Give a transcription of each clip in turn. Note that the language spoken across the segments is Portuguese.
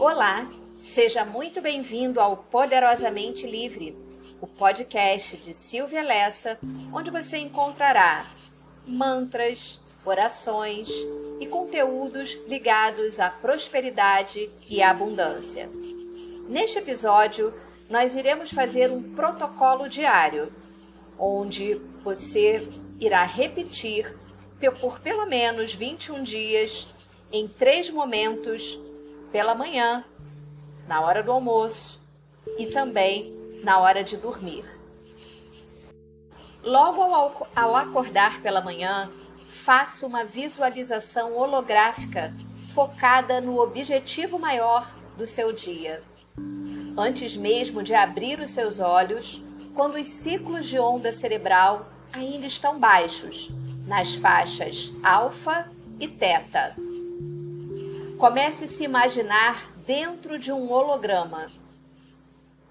Olá, seja muito bem-vindo ao Poderosamente Livre, o podcast de Silvia Lessa, onde você encontrará mantras, orações e conteúdos ligados à prosperidade e à abundância. Neste episódio, nós iremos fazer um protocolo diário, onde você irá repetir por pelo menos 21 dias, em três momentos, pela manhã, na hora do almoço e também na hora de dormir. Logo ao, ao acordar pela manhã, faça uma visualização holográfica focada no objetivo maior do seu dia. Antes mesmo de abrir os seus olhos, quando os ciclos de onda cerebral ainda estão baixos, nas faixas alfa e teta. Comece a se imaginar dentro de um holograma.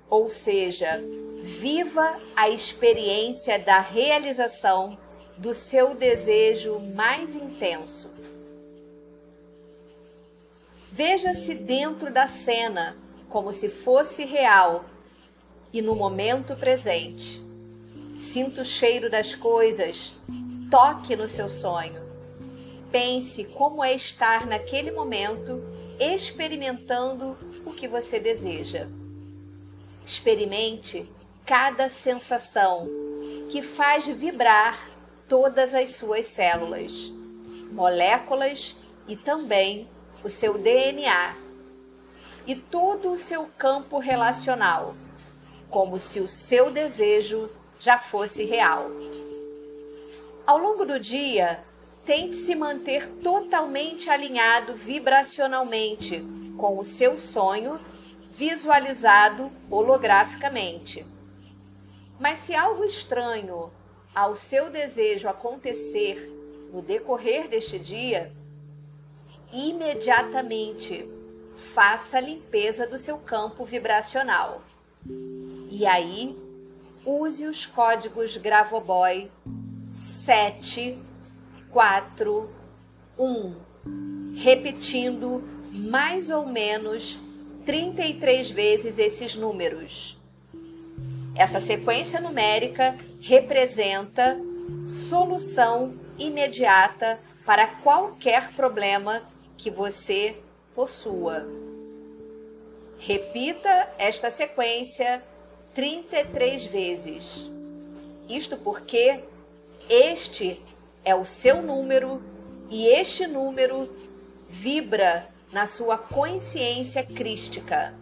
Ou seja, viva a experiência da realização do seu desejo mais intenso. Veja-se dentro da cena como se fosse real e no momento presente. Sinta o cheiro das coisas, toque no seu sonho. Pense como é estar naquele momento experimentando o que você deseja. Experimente cada sensação que faz vibrar todas as suas células, moléculas e também o seu DNA e todo o seu campo relacional, como se o seu desejo já fosse real. Ao longo do dia, tente se manter totalmente alinhado vibracionalmente com o seu sonho visualizado holograficamente. Mas se algo estranho ao seu desejo acontecer no decorrer deste dia, imediatamente faça a limpeza do seu campo vibracional. E aí, use os códigos Gravoboy 7, 4, 1, repetindo mais ou menos 33 vezes esses números. Essa sequência numérica representa solução imediata para qualquer problema que você possua. Repita esta sequência 33 vezes. Isto porque este é o seu número e este número vibra na sua consciência crística.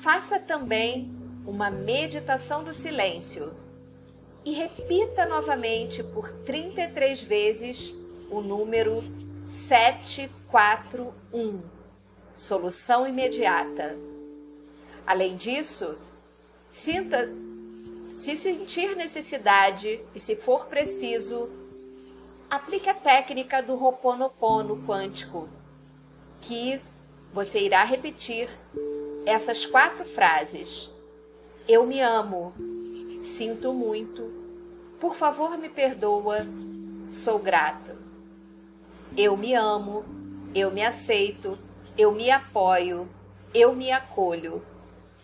Faça também uma meditação do silêncio e repita novamente por 33 vezes o número 741. Solução imediata. Além disso, sinta se sentir necessidade e se for preciso, aplique a técnica do Ho'oponopono quântico, que você irá repetir essas quatro frases eu me amo. Sinto muito. Por favor, me perdoa. Sou grato. Eu me amo. Eu me aceito. Eu me apoio. Eu me acolho.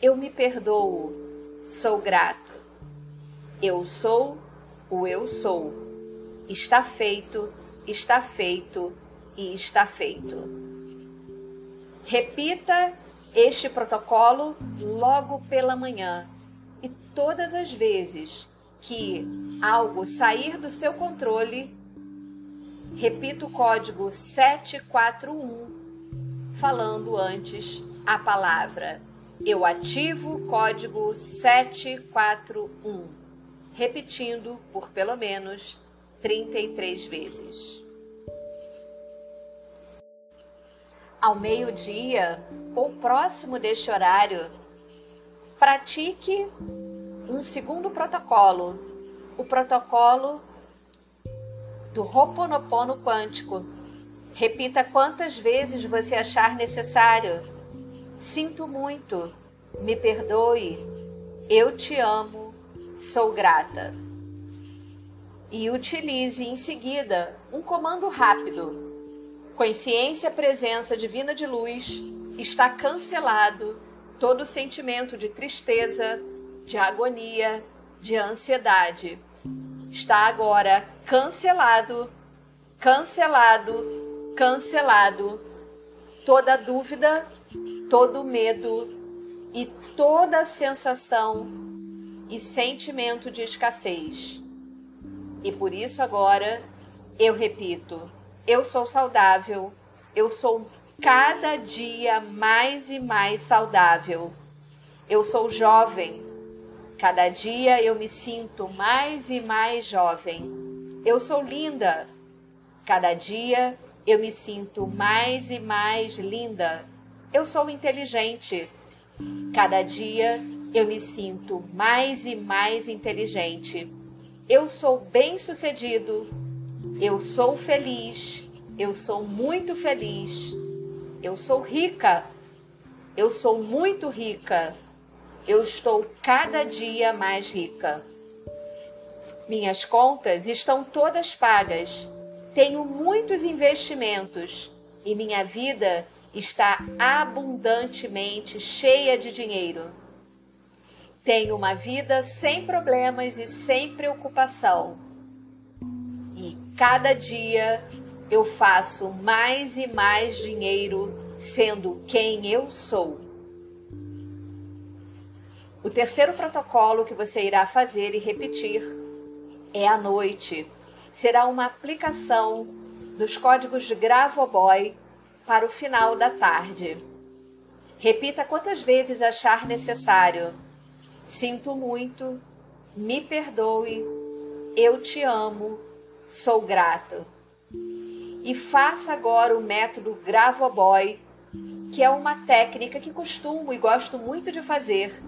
Eu me perdoo. Sou grato. Eu sou o eu sou. Está feito, está feito e está feito. Repita este protocolo logo pela manhã e todas as vezes que algo sair do seu controle, repita o código 741 falando antes a palavra. Eu ativo o código 741, repetindo por pelo menos 33 vezes. ao meio-dia ou próximo deste horário, pratique um segundo protocolo, o protocolo do Ho'oponopono quântico. Repita quantas vezes você achar necessário. Sinto muito, me perdoe, eu te amo, sou grata. E utilize em seguida um comando rápido consciência presença divina de luz, está cancelado todo sentimento de tristeza, de agonia, de ansiedade. Está agora cancelado, cancelado, cancelado toda dúvida, todo medo e toda sensação e sentimento de escassez. E por isso agora eu repito: eu sou saudável, eu sou cada dia mais e mais saudável. Eu sou jovem, cada dia eu me sinto mais e mais jovem. Eu sou linda, cada dia eu me sinto mais e mais linda. Eu sou inteligente, cada dia eu me sinto mais e mais inteligente. Eu sou bem-sucedido, eu sou feliz, eu sou muito feliz. Eu sou rica. Eu sou muito rica. Eu estou cada dia mais rica. Minhas contas estão todas pagas. Tenho muitos investimentos e minha vida está abundantemente cheia de dinheiro. Tenho uma vida sem problemas e sem preocupação. E cada dia eu faço mais e mais dinheiro sendo quem eu sou. O terceiro protocolo que você irá fazer e repetir é à noite. Será uma aplicação dos códigos de Gravoboy para o final da tarde. Repita quantas vezes achar necessário. Sinto muito, me perdoe, eu te amo, sou grato e faça agora o método Gravoboy, que é uma técnica que costumo e gosto muito de fazer,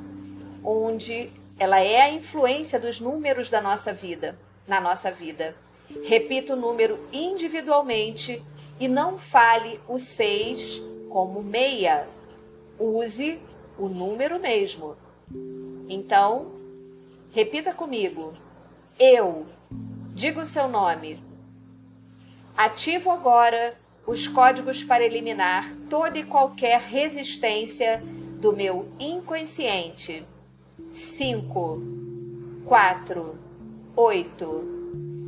onde ela é a influência dos números da nossa vida, na nossa vida. Repita o número individualmente e não fale o 6 como meia. Use o número mesmo. Então, repita comigo. Eu. Diga o seu nome. Ativo agora os códigos para eliminar toda e qualquer resistência do meu inconsciente. 5, 4, 8,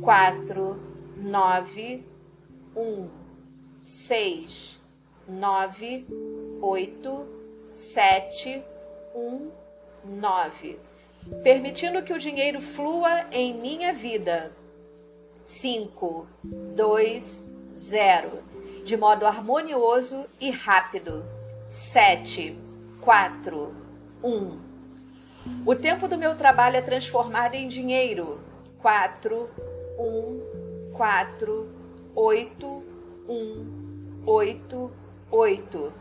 4, 9, 1, 6, 9, 8, 7, 1, 9. Permitindo que o dinheiro flua em minha vida 5, 2, 0, de modo harmonioso e rápido. 7, 4, 1. O tempo do meu trabalho é transformado em dinheiro. 4, 1, 4, 8, 1, 8, 8.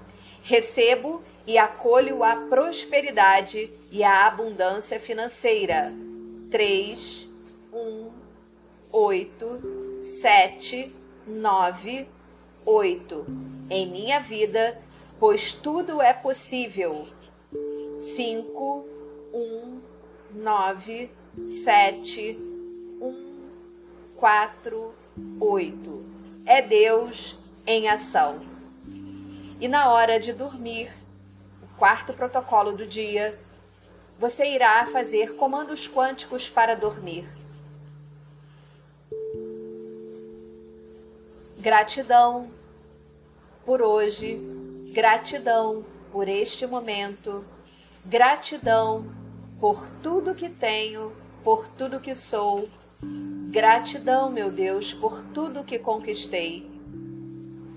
Recebo e acolho a prosperidade e a abundância financeira. 3, 1, oito, sete, nove, oito em minha vida, pois tudo é possível. Cinco, um, nove, sete, 4, 8. É Deus em ação. E na hora de dormir, o quarto protocolo do dia, você irá fazer comandos quânticos para dormir. Gratidão por hoje, gratidão por este momento, gratidão por tudo que tenho, por tudo que sou Gratidão, meu Deus, por tudo que conquistei.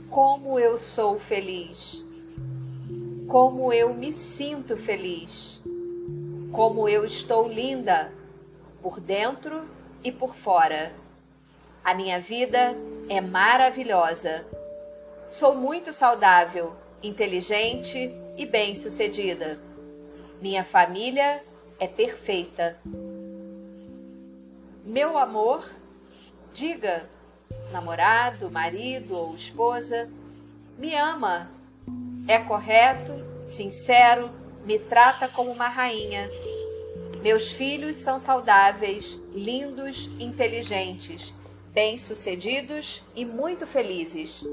Como eu sou feliz. Como eu me sinto feliz. Como eu estou linda por dentro e por fora. A minha vida é maravilhosa. Sou muito saudável, inteligente e bem-sucedida. Minha família é perfeita. Meu amor, diga, namorado, marido ou esposa, me ama, é correto, sincero, me trata como uma rainha. Meus filhos são saudáveis, lindos, inteligentes bem-sucedidos e muito felizes.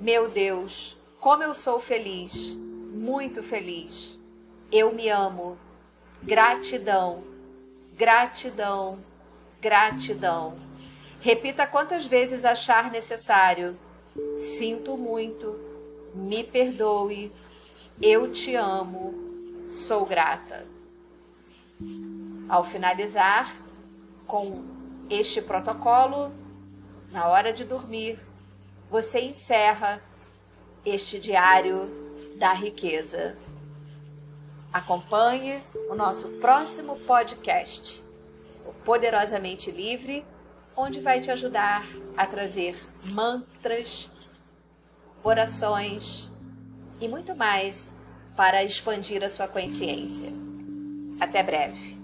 Meu Deus, como eu sou feliz, muito feliz. Eu me amo. Gratidão, gratidão, gratidão. Repita quantas vezes achar necessário. Sinto muito, me perdoe, eu te amo, sou grata. Ao finalizar com este protocolo, na hora de dormir, você encerra este diário da riqueza. Acompanhe o nosso próximo podcast, o Poderosamente Livre, onde vai te ajudar a trazer mantras, orações e muito mais para expandir a sua consciência. Até breve.